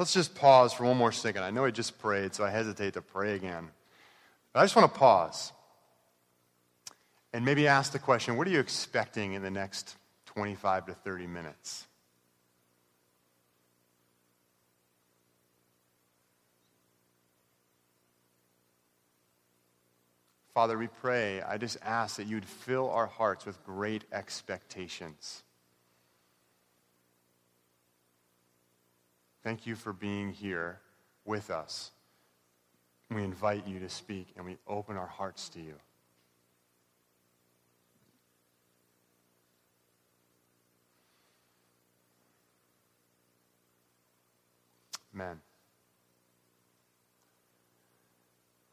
Let's just pause for one more second. I know I just prayed, so I hesitate to pray again. But I just want to pause and maybe ask the question what are you expecting in the next 25 to 30 minutes? Father, we pray, I just ask that you'd fill our hearts with great expectations. Thank you for being here with us. We invite you to speak and we open our hearts to you. Amen.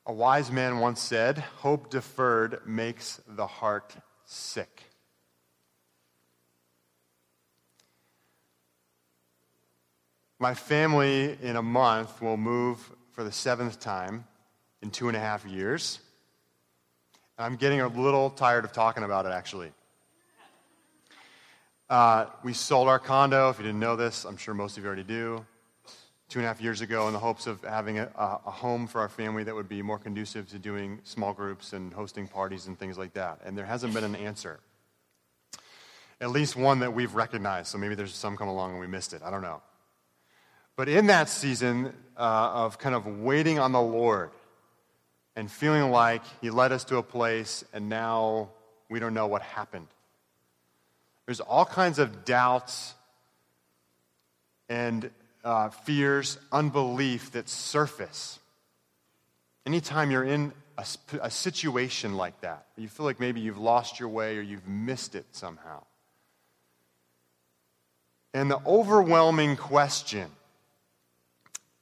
A wise man once said, Hope deferred makes the heart sick. My family in a month will move for the seventh time in two and a half years. And I'm getting a little tired of talking about it, actually. Uh, we sold our condo. If you didn't know this, I'm sure most of you already do. Two and a half years ago, in the hopes of having a, a home for our family that would be more conducive to doing small groups and hosting parties and things like that. And there hasn't been an answer. At least one that we've recognized. So maybe there's some come along and we missed it. I don't know. But in that season uh, of kind of waiting on the Lord and feeling like He led us to a place and now we don't know what happened, there's all kinds of doubts and uh, fears, unbelief that surface. Anytime you're in a, a situation like that, you feel like maybe you've lost your way or you've missed it somehow. And the overwhelming question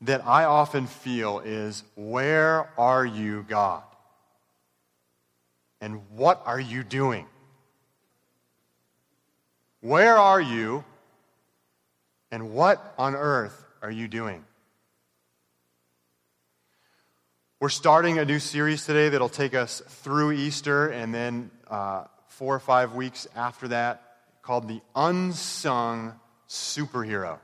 that I often feel is Where are you, God? And what are you doing? Where are you? And what on earth are you doing? We're starting a new series today that'll take us through Easter and then uh, four or five weeks after that called The Unsung Superhero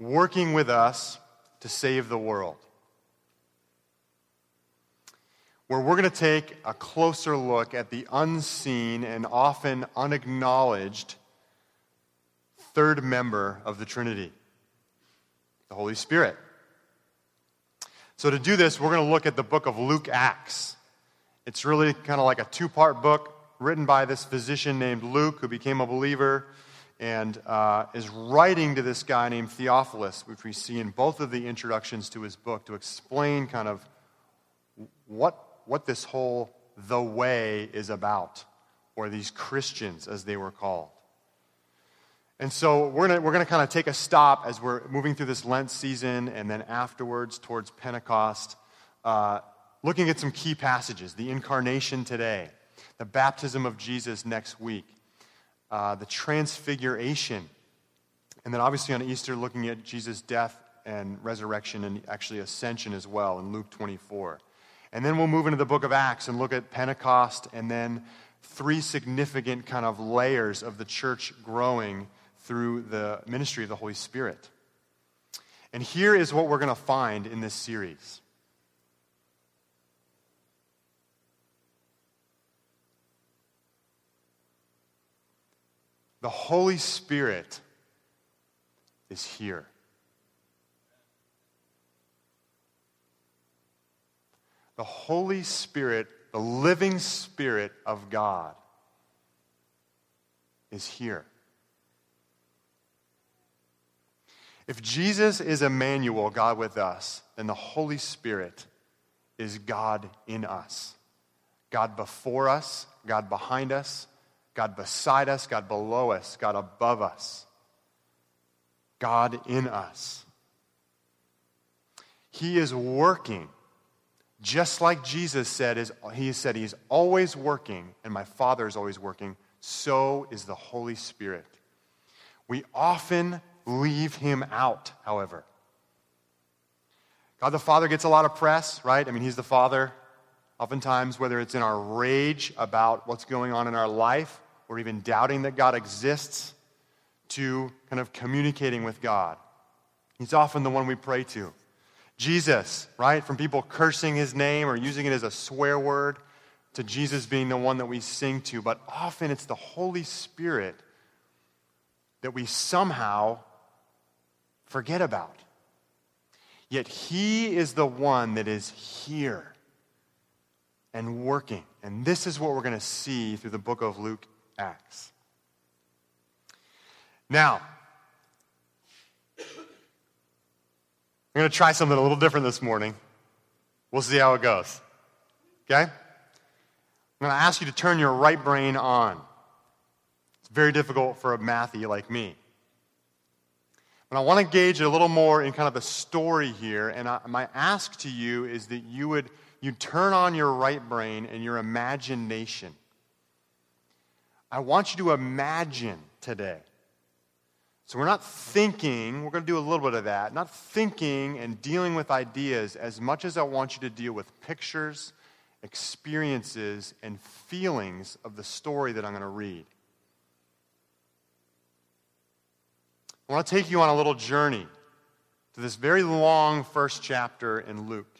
working with us to save the world. Where we're going to take a closer look at the unseen and often unacknowledged third member of the Trinity, the Holy Spirit. So, to do this, we're going to look at the book of Luke Acts. It's really kind of like a two part book written by this physician named Luke who became a believer and uh, is writing to this guy named Theophilus, which we see in both of the introductions to his book, to explain kind of what, what this whole the way is about, or these Christians as they were called. And so we're going we're to kind of take a stop as we're moving through this Lent season and then afterwards towards Pentecost, uh, looking at some key passages the incarnation today, the baptism of Jesus next week uh, the transfiguration, and then obviously on Easter, looking at Jesus' death and resurrection and actually ascension as well in Luke 24. And then we'll move into the book of Acts and look at Pentecost and then three significant kind of layers of the church growing through the ministry of the Holy Spirit. And here is what we're going to find in this series. The Holy Spirit is here. The Holy Spirit, the living Spirit of God, is here. If Jesus is Emmanuel, God with us, then the Holy Spirit is God in us. God before us, God behind us, God beside us, God below us, God above us, God in us. He is working, just like Jesus said, is, he said he's always working, and my Father is always working, so is the Holy Spirit. We often leave him out, however. God the Father gets a lot of press, right? I mean, he's the Father. Oftentimes, whether it's in our rage about what's going on in our life or even doubting that God exists, to kind of communicating with God. He's often the one we pray to. Jesus, right? From people cursing his name or using it as a swear word to Jesus being the one that we sing to. But often it's the Holy Spirit that we somehow forget about. Yet he is the one that is here and working. And this is what we're going to see through the book of Luke Acts. Now, I'm going to try something a little different this morning. We'll see how it goes. Okay? I'm going to ask you to turn your right brain on. It's very difficult for a mathy like me. But I want to engage a little more in kind of the story here. And I, my ask to you is that you would you turn on your right brain and your imagination. I want you to imagine today so we're not thinking, we're going to do a little bit of that, not thinking and dealing with ideas as much as I want you to deal with pictures, experiences, and feelings of the story that I'm going to read. I want to take you on a little journey to this very long first chapter in Luke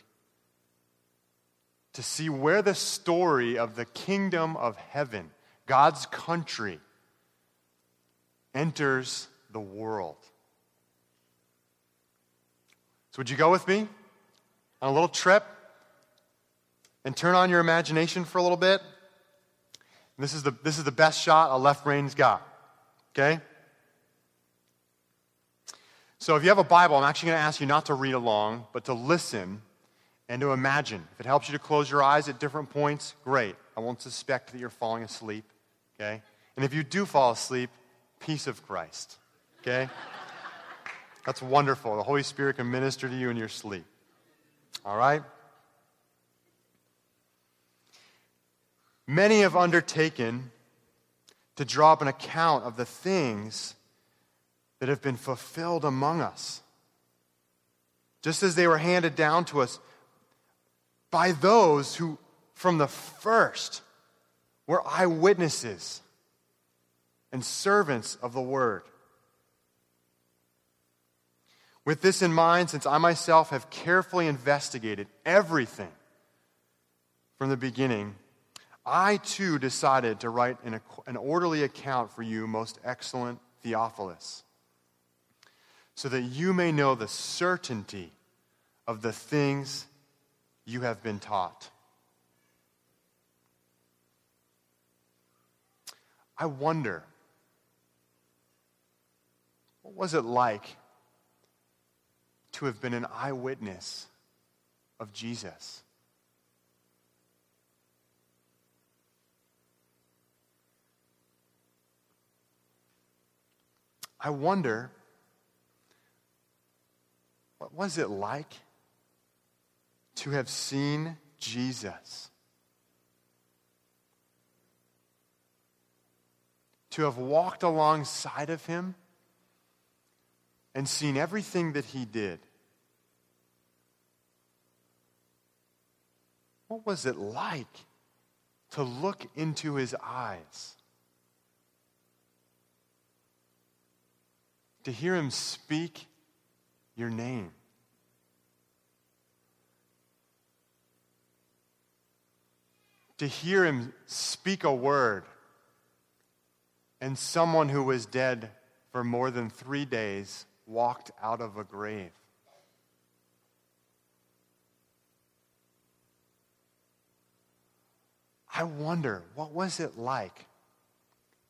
to see where the story of the kingdom of heaven, God's country, enters the world. So, would you go with me on a little trip and turn on your imagination for a little bit? This is the, this is the best shot a left brain's got. Okay? So, if you have a Bible, I'm actually going to ask you not to read along, but to listen and to imagine. If it helps you to close your eyes at different points, great. I won't suspect that you're falling asleep. Okay? And if you do fall asleep, peace of Christ. Okay? That's wonderful. The Holy Spirit can minister to you in your sleep. All right? Many have undertaken to draw up an account of the things that have been fulfilled among us, just as they were handed down to us by those who, from the first, were eyewitnesses and servants of the word. With this in mind, since I myself have carefully investigated everything from the beginning, I too decided to write an, orderly account for you, most excellent Theophilus, so that you may know the certainty of the things you have been taught. I wonder, what was it like to have been an eyewitness of Jesus. I wonder, what was it like to have seen Jesus? To have walked alongside of him and seen everything that he did? What was it like to look into his eyes? To hear him speak your name? To hear him speak a word and someone who was dead for more than three days walked out of a grave. I wonder, what was it like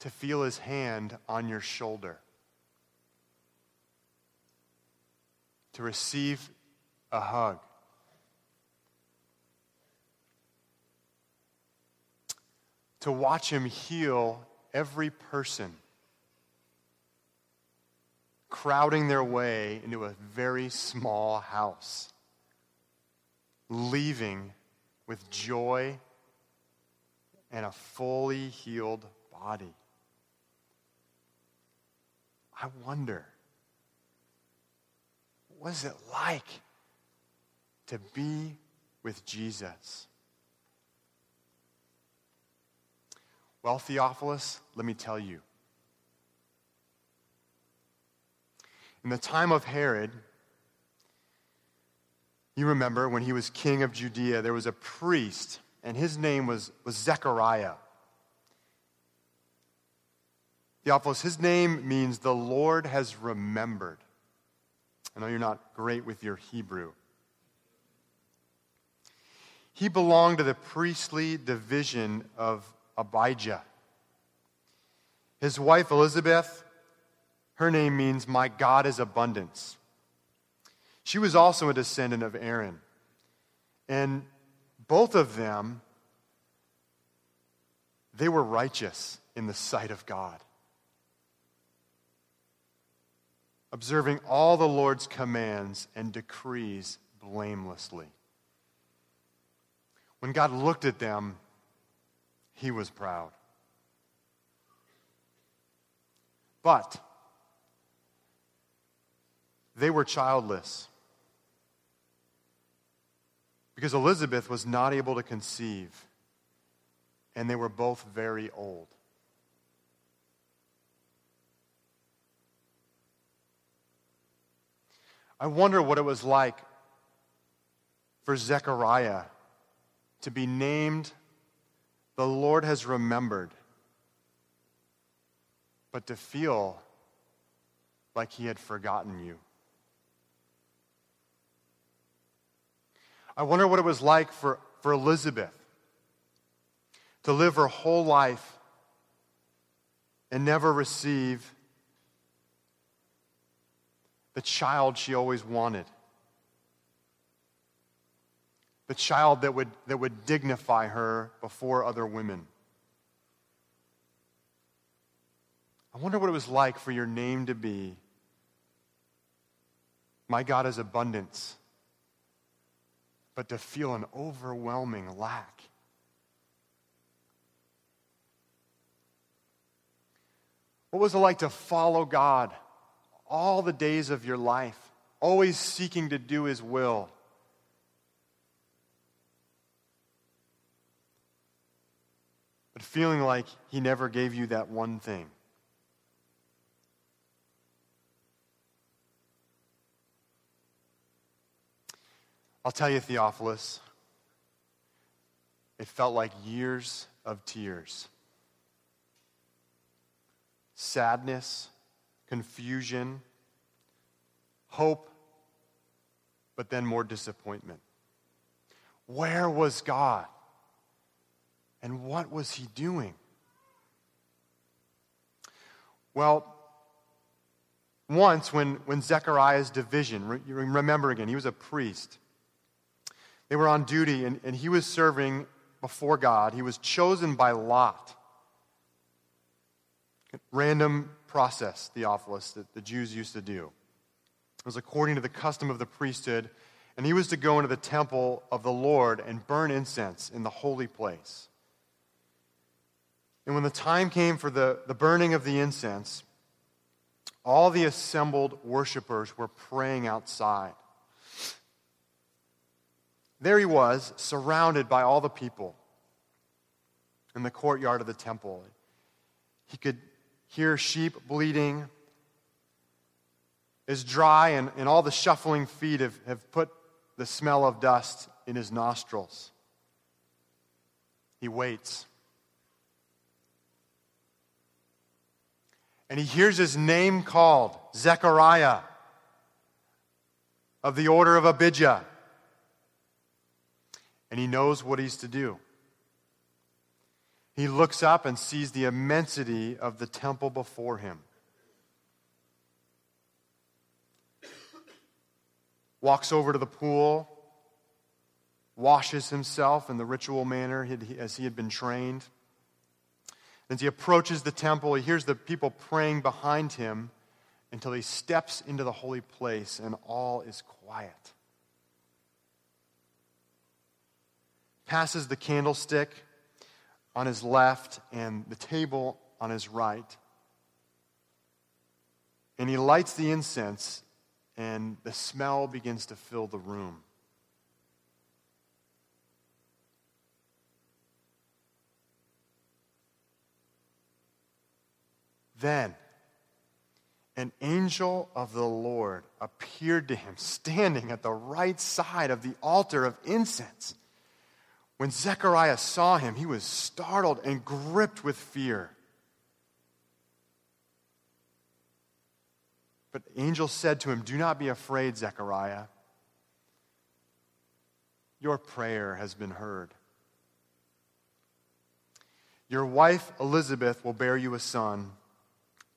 to feel his hand on your shoulder? To receive a hug? To watch him heal every person crowding their way into a very small house, leaving with joy and a fully healed body. I wonder, what is it like to be with Jesus? Well, Theophilus, let me tell you. In the time of Herod, you remember when he was king of Judea, there was a priest, and his name was, was Zechariah. Theophilus, his name means the Lord has remembered. I know you're not great with your Hebrew. He belonged to the priestly division of Abijah. His wife Elizabeth, her name means my God is abundance. She was also a descendant of Aaron. And both of them, they were righteous in the sight of God. Observing all the Lord's commands and decrees blamelessly. When God looked at them, he was proud. But they were childless because Elizabeth was not able to conceive, and they were both very old. I wonder what it was like for Zechariah to be named, the Lord has remembered, but to feel like he had forgotten you. I wonder what it was like for, for Elizabeth to live her whole life and never receive the child she always wanted. The child that would, that would dignify her before other women. I wonder what it was like for your name to be My God is abundance but to feel an overwhelming lack. What was it like to follow God all the days of your life, always seeking to do His will? But feeling like He never gave you that one thing. I'll tell you, Theophilus, it felt like years of tears. Sadness, confusion, hope, but then more disappointment. Where was God? And what was he doing? Well, once when, when Zechariah's division, remember again, he was a priest. They were on duty, and, and he was serving before God. He was chosen by Lot. Random process, Theophilus, that the Jews used to do. It was according to the custom of the priesthood, and he was to go into the temple of the Lord and burn incense in the holy place. And when the time came for the, the burning of the incense, all the assembled worshippers were praying outside. There he was, surrounded by all the people in the courtyard of the temple. He could hear sheep bleating. Is dry, and, and all the shuffling feet have, have put the smell of dust in his nostrils. He waits. And he hears his name called Zechariah of the order of Abijah and he knows what he's to do. He looks up and sees the immensity of the temple before him. Walks over to the pool, washes himself in the ritual manner as he had been trained. As he approaches the temple, he hears the people praying behind him until he steps into the holy place and all is quiet. passes the candlestick on his left and the table on his right. And he lights the incense, and the smell begins to fill the room. Then an angel of the Lord appeared to him standing at the right side of the altar of incense. When Zechariah saw him, he was startled and gripped with fear. But the angel said to him, Do not be afraid, Zechariah. Your prayer has been heard. Your wife Elizabeth will bear you a son,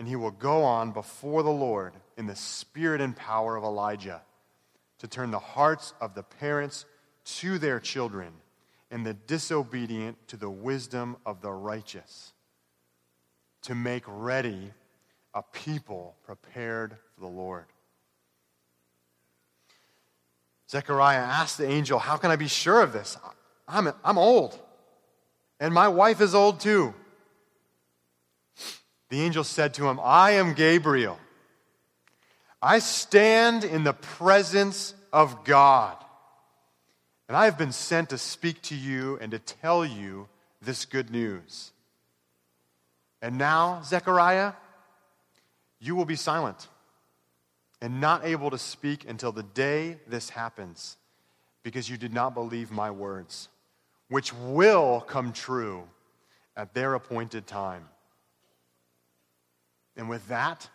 and he will go on before the Lord in the spirit and power of Elijah to turn the hearts of the parents to their children and the disobedient to the wisdom of the righteous, to make ready a people prepared for the Lord. Zechariah asked the angel, How can I be sure of this? I'm, I'm old, and my wife is old too. The angel said to him, I am Gabriel. I stand in the presence of God, and I have been sent to speak to you and to tell you this good news. And now, Zechariah, you will be silent and not able to speak until the day this happens, because you did not believe my words, which will come true at their appointed time. And with that,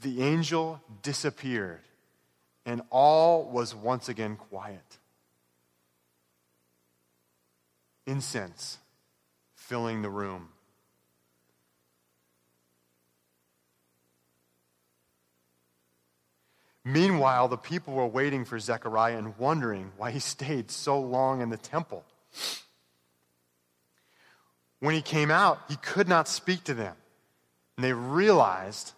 the angel disappeared, and all was once again quiet. Incense filling the room. Meanwhile, the people were waiting for Zechariah and wondering why he stayed so long in the temple. When he came out, he could not speak to them. And they realized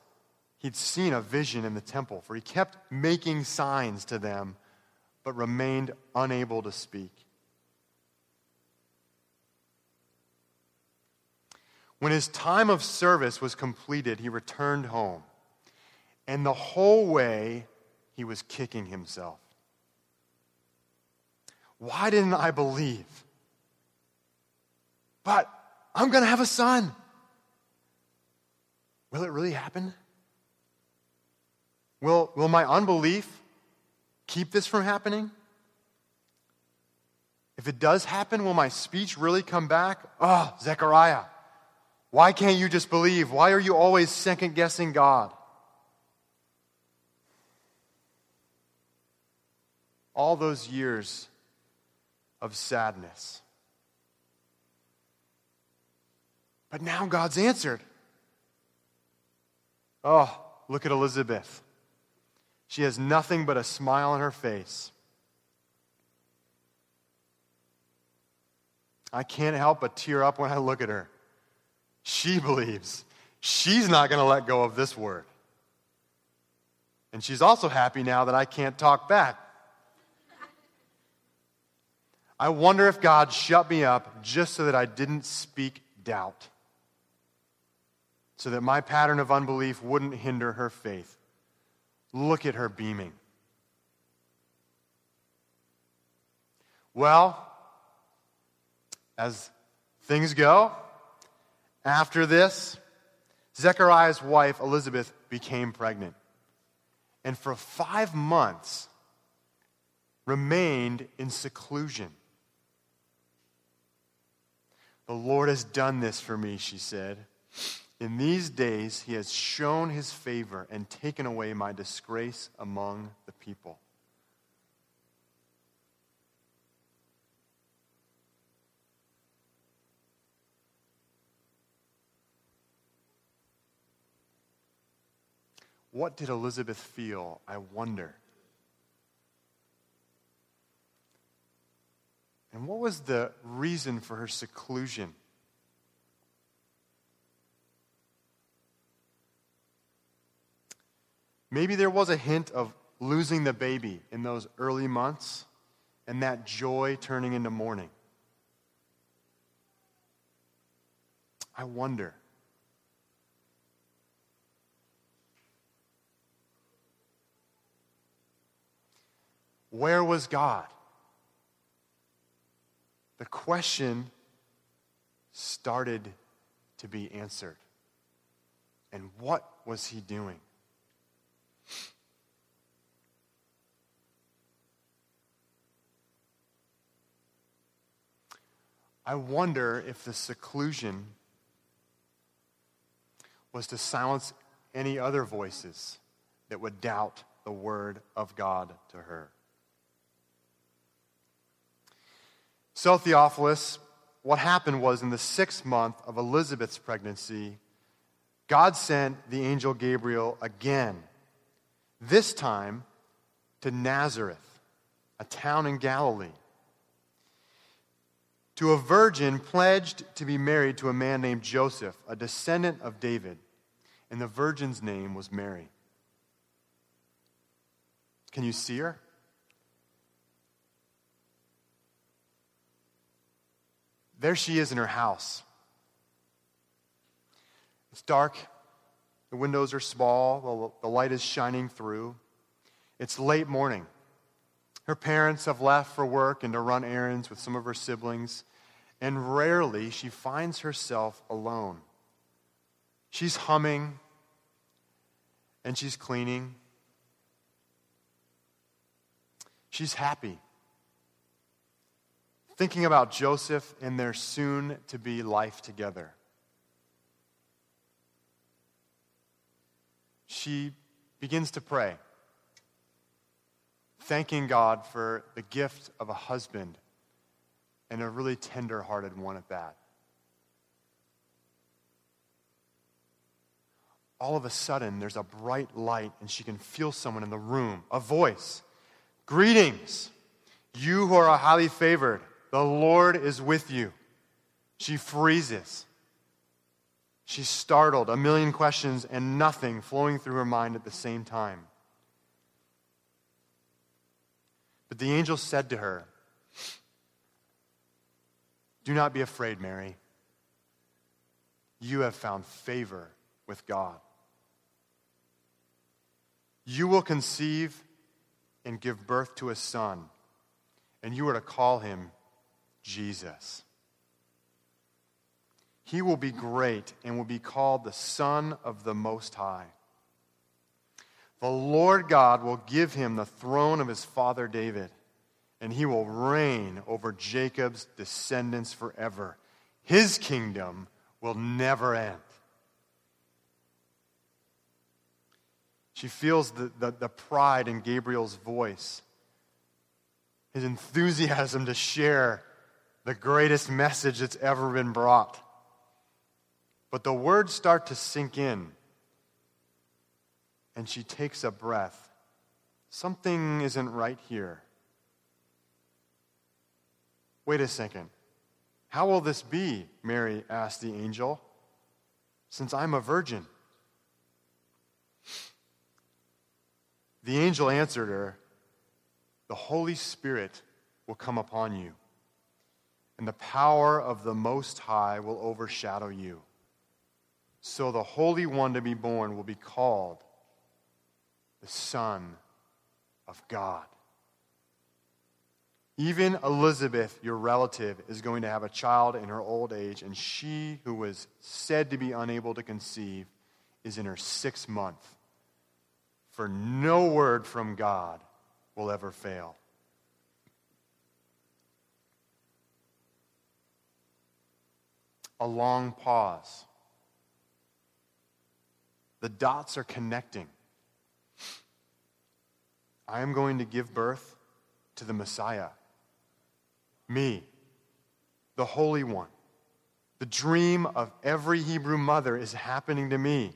he'd seen a vision in the temple, for he kept making signs to them, but remained unable to speak. When his time of service was completed, he returned home. And the whole way, he was kicking himself. Why didn't I believe? But I'm going to have a son. Will it really happen? Will, will my unbelief keep this from happening? If it does happen, will my speech really come back? Oh, Zechariah, why can't you just believe? Why are you always second guessing God? all those years of sadness. But now God's answered. Oh, look at Elizabeth. She has nothing but a smile on her face. I can't help but tear up when I look at her. She believes she's not going to let go of this word. And she's also happy now that I can't talk back. I wonder if God shut me up just so that I didn't speak doubt, so that my pattern of unbelief wouldn't hinder her faith. Look at her beaming. Well, as things go, after this, Zechariah's wife, Elizabeth, became pregnant. And for five months, remained in seclusion. The Lord has done this for me, she said. In these days, he has shown his favor and taken away my disgrace among the people. What did Elizabeth feel? I wonder. And what was the reason for her seclusion? Maybe there was a hint of losing the baby in those early months and that joy turning into mourning. I wonder. Where was God? The question started to be answered. And what was he doing? I wonder if the seclusion was to silence any other voices that would doubt the word of God to her. So, Theophilus, what happened was in the sixth month of Elizabeth's pregnancy, God sent the angel Gabriel again, this time to Nazareth, a town in Galilee, to a virgin pledged to be married to a man named Joseph, a descendant of David, and the virgin's name was Mary. Can you see her? There she is in her house. It's dark. The windows are small. The light is shining through. It's late morning. Her parents have left for work and to run errands with some of her siblings, and rarely she finds herself alone. She's humming and she's cleaning. She's happy thinking about Joseph and their soon to be life together. She begins to pray, thanking God for the gift of a husband and a really tender hearted one at that. All of a sudden, there's a bright light, and she can feel someone in the room, a voice. Greetings, you who are highly favored. The Lord is with you. She freezes. She's startled, a million questions and nothing flowing through her mind at the same time. But the angel said to her, Do not be afraid, Mary. You have found favor with God. You will conceive and give birth to a son, and you are to call him Jesus. He will be great and will be called the Son of the Most High. The Lord God will give him the throne of his father David, and he will reign over Jacob's descendants forever. His kingdom will never end. She feels the, the, the pride in Gabriel's voice, his enthusiasm to share the greatest message that's ever been brought. But the words start to sink in, and she takes a breath. Something isn't right here. Wait a second. How will this be? Mary asked the angel, since I'm a virgin. The angel answered her, The Holy Spirit will come upon you and the power of the Most High will overshadow you. So the Holy One to be born will be called the Son of God. Even Elizabeth, your relative, is going to have a child in her old age, and she, who was said to be unable to conceive, is in her sixth month. For no word from God will ever fail. a long pause. The dots are connecting. I am going to give birth to the Messiah, me, the Holy One. The dream of every Hebrew mother is happening to me.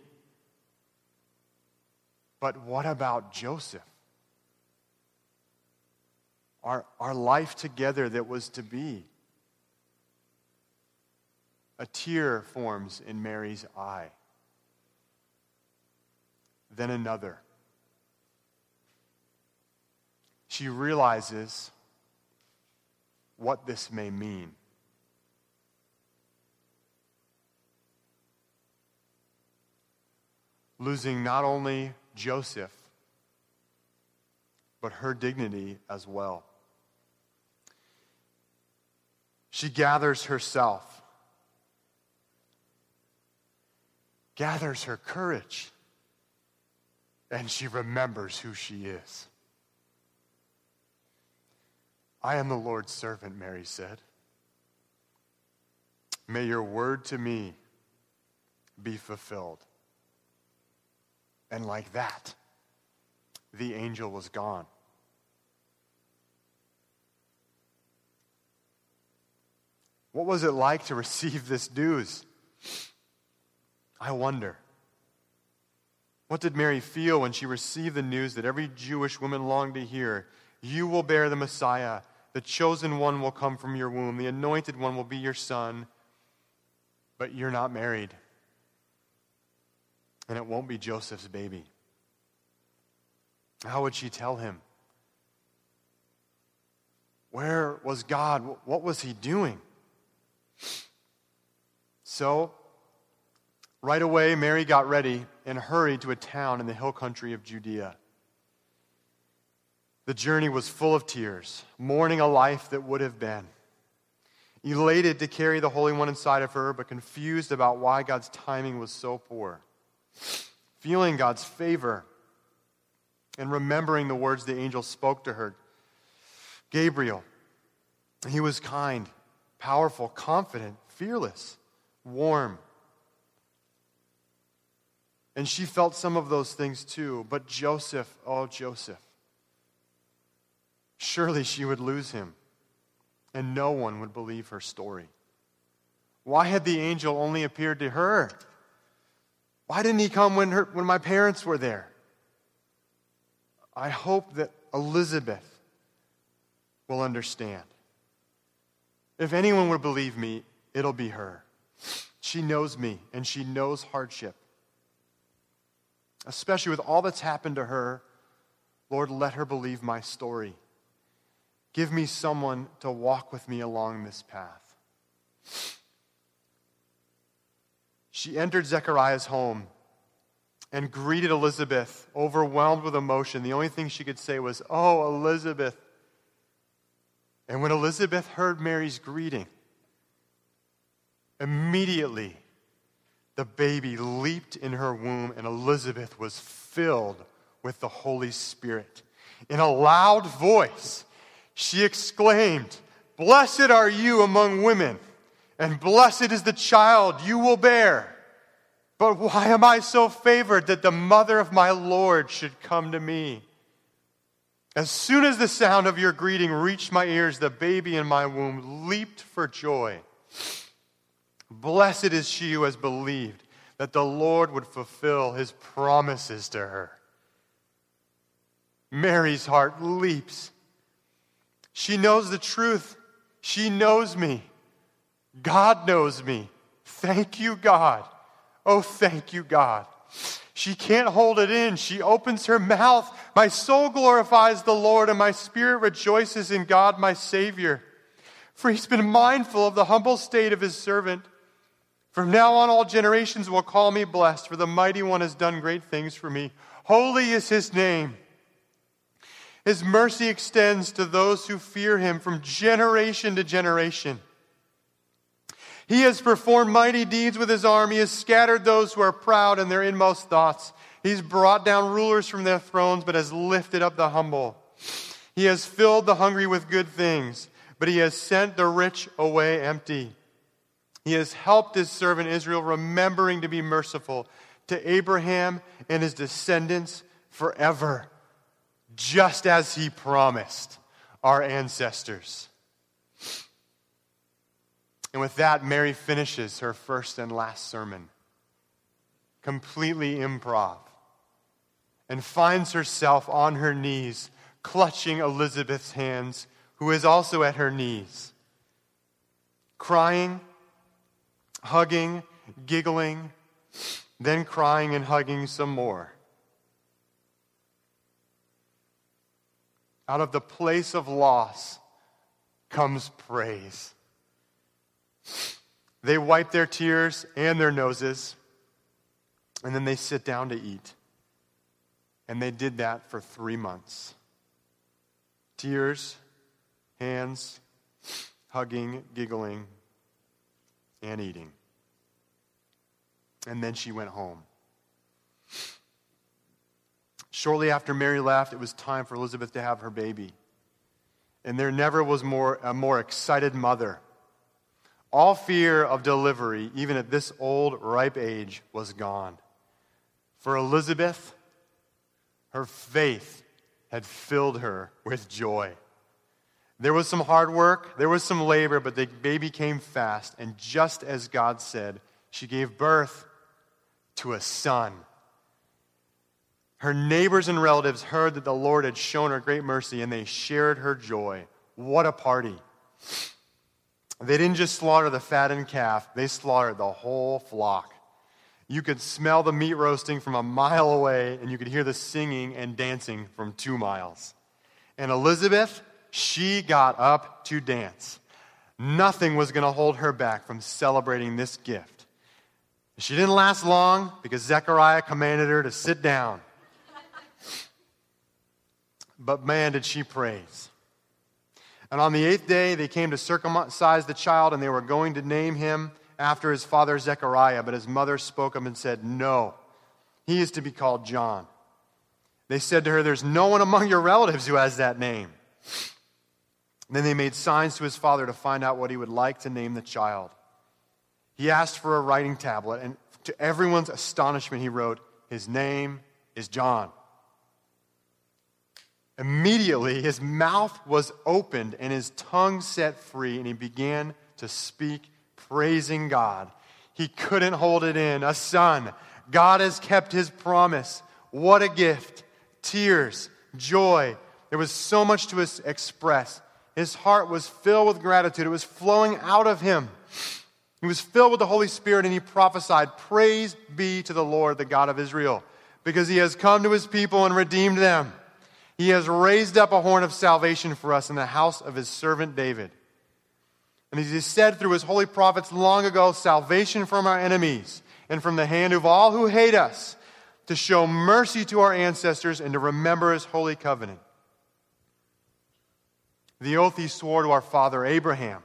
But what about Joseph? Our, our life together that was to be. A tear forms in Mary's eye. Then another. she realizes what this may mean. Losing not only Joseph, but her dignity as well. She gathers herself, gathers her courage, and she remembers who she is. I am the Lord's servant, Mary said. May your word to me be fulfilled. And like that, the angel was gone. What was it like to receive this news? I wonder. What did Mary feel when she received the news that every Jewish woman longed to hear? You will bear the Messiah the chosen one will come from your womb. The anointed one will be your son. But you're not married. And it won't be Joseph's baby. How would she tell him? Where was God? What was he doing? So, right away, Mary got ready and hurried to a town in the hill country of Judea. The journey was full of tears, mourning a life that would have been. Elated to carry the Holy One inside of her, but confused about why God's timing was so poor. Feeling God's favor and remembering the words the angel spoke to her. Gabriel, he was kind, powerful, confident, fearless, warm. And she felt some of those things too. But Joseph, oh, Joseph, Surely she would lose him, and no one would believe her story. Why had the angel only appeared to her? Why didn't he come when, her, when my parents were there? I hope that Elizabeth will understand. If anyone would believe me, it'll be her. She knows me and she knows hardship. Especially with all that's happened to her, Lord, let her believe my story. Give me someone to walk with me along this path. She entered Zechariah's home and greeted Elizabeth, overwhelmed with emotion. The only thing she could say was, Oh, Elizabeth. And when Elizabeth heard Mary's greeting, immediately the baby leaped in her womb, and Elizabeth was filled with the Holy Spirit. In a loud voice, she exclaimed, Blessed are you among women, and blessed is the child you will bear. But why am I so favored that the mother of my Lord should come to me? As soon as the sound of your greeting reached my ears, the baby in my womb leaped for joy. Blessed is she who has believed that the Lord would fulfill his promises to her. Mary's heart leaps she knows the truth. She knows me. God knows me. Thank you, God. Oh, thank you, God. She can't hold it in. She opens her mouth. My soul glorifies the Lord, and my spirit rejoices in God, my Savior. For he's been mindful of the humble state of his servant. From now on, all generations will call me blessed, for the mighty one has done great things for me. Holy is his name. His mercy extends to those who fear him from generation to generation. He has performed mighty deeds with his arm. He has scattered those who are proud in their inmost thoughts. He's brought down rulers from their thrones, but has lifted up the humble. He has filled the hungry with good things, but he has sent the rich away empty. He has helped his servant Israel, remembering to be merciful to Abraham and his descendants forever just as he promised our ancestors. And with that, Mary finishes her first and last sermon, completely improv, and finds herself on her knees, clutching Elizabeth's hands, who is also at her knees, crying, hugging, giggling, then crying and hugging some more. Out of the place of loss comes praise. They wipe their tears and their noses, and then they sit down to eat. And they did that for three months. Tears, hands, hugging, giggling, and eating. And then she went home. Shortly after Mary left, it was time for Elizabeth to have her baby. And there never was more, a more excited mother. All fear of delivery, even at this old, ripe age, was gone. For Elizabeth, her faith had filled her with joy. There was some hard work, there was some labor, but the baby came fast. And just as God said, she gave birth to a son. Her neighbors and relatives heard that the Lord had shown her great mercy and they shared her joy. What a party! They didn't just slaughter the fattened calf, they slaughtered the whole flock. You could smell the meat roasting from a mile away, and you could hear the singing and dancing from two miles. And Elizabeth, she got up to dance. Nothing was going to hold her back from celebrating this gift. She didn't last long because Zechariah commanded her to sit down. But man, did she praise. And on the eighth day, they came to circumcise the child, and they were going to name him after his father Zechariah. But his mother spoke up and said, No, he is to be called John. They said to her, There's no one among your relatives who has that name. Then they made signs to his father to find out what he would like to name the child. He asked for a writing tablet, and to everyone's astonishment, he wrote, His name is John. Immediately, his mouth was opened and his tongue set free, and he began to speak, praising God. He couldn't hold it in. A son. God has kept his promise. What a gift. Tears, joy. There was so much to express. His heart was filled with gratitude, it was flowing out of him. He was filled with the Holy Spirit and he prophesied, Praise be to the Lord, the God of Israel, because he has come to his people and redeemed them. He has raised up a horn of salvation for us in the house of his servant David. And as he said through his holy prophets long ago, salvation from our enemies and from the hand of all who hate us, to show mercy to our ancestors and to remember his holy covenant. The oath he swore to our father Abraham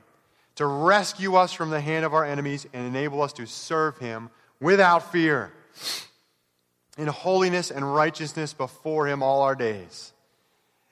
to rescue us from the hand of our enemies and enable us to serve him without fear in holiness and righteousness before him all our days.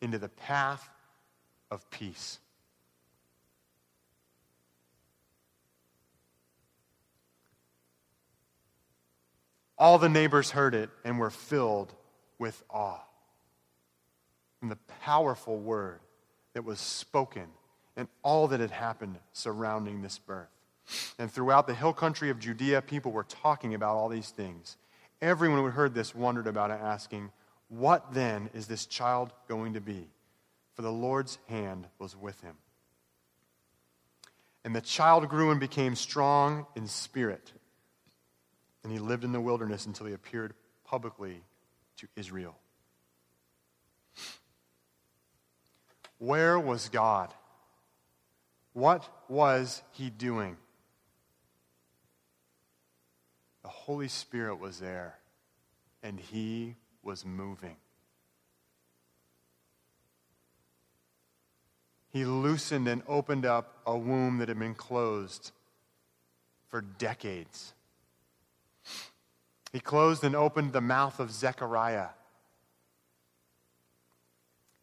into the path of peace. All the neighbors heard it and were filled with awe from the powerful word that was spoken and all that had happened surrounding this birth. And throughout the hill country of Judea, people were talking about all these things. Everyone who heard this wondered about it, asking, what then is this child going to be? For the Lord's hand was with him. And the child grew and became strong in spirit. And he lived in the wilderness until he appeared publicly to Israel. Where was God? What was he doing? The Holy Spirit was there, and he was moving. He loosened and opened up a womb that had been closed for decades. He closed and opened the mouth of Zechariah.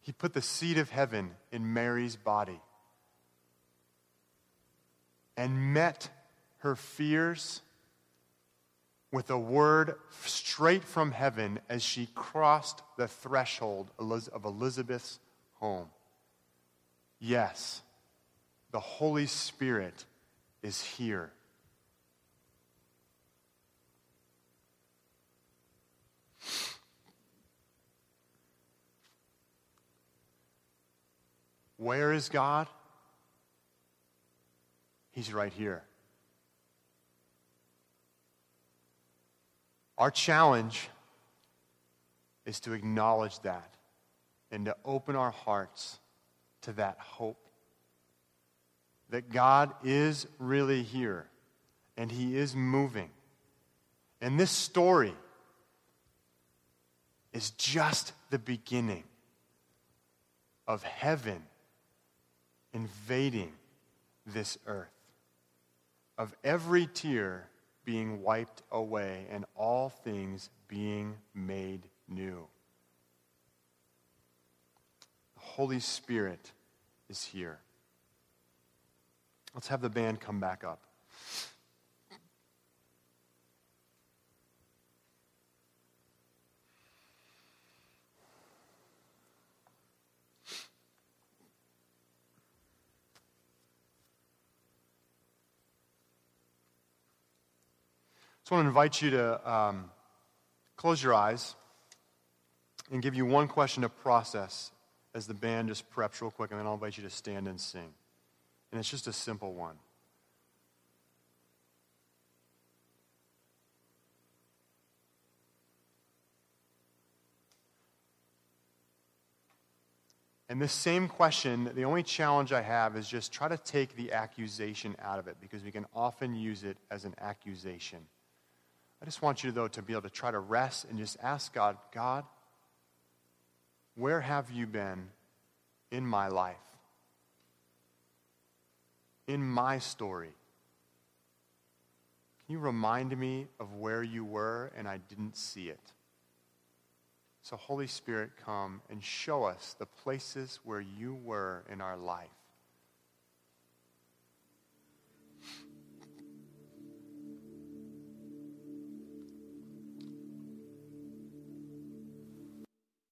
He put the seed of heaven in Mary's body and met her fears with a word straight from heaven as she crossed the threshold of Elizabeth's home. yes, the Holy Spirit is here. Where is God? He's right here. Our challenge is to acknowledge that and to open our hearts to that hope that God is really here and He is moving. And this story is just the beginning of heaven invading this earth, of every tear being wiped away and all things being made new. The Holy Spirit is here. Let's have the band come back up. I want to invite you to um, close your eyes and give you one question to process as the band just preps real quick, and then I'll invite you to stand and sing. And it's just a simple one. And this same question, the only challenge I have is just try to take the accusation out of it because we can often use it as an accusation. I just want you, though, to be able to try to rest and just ask God, God, where have you been in my life? In my story? Can you remind me of where you were and I didn't see it? So, Holy Spirit, come and show us the places where you were in our life.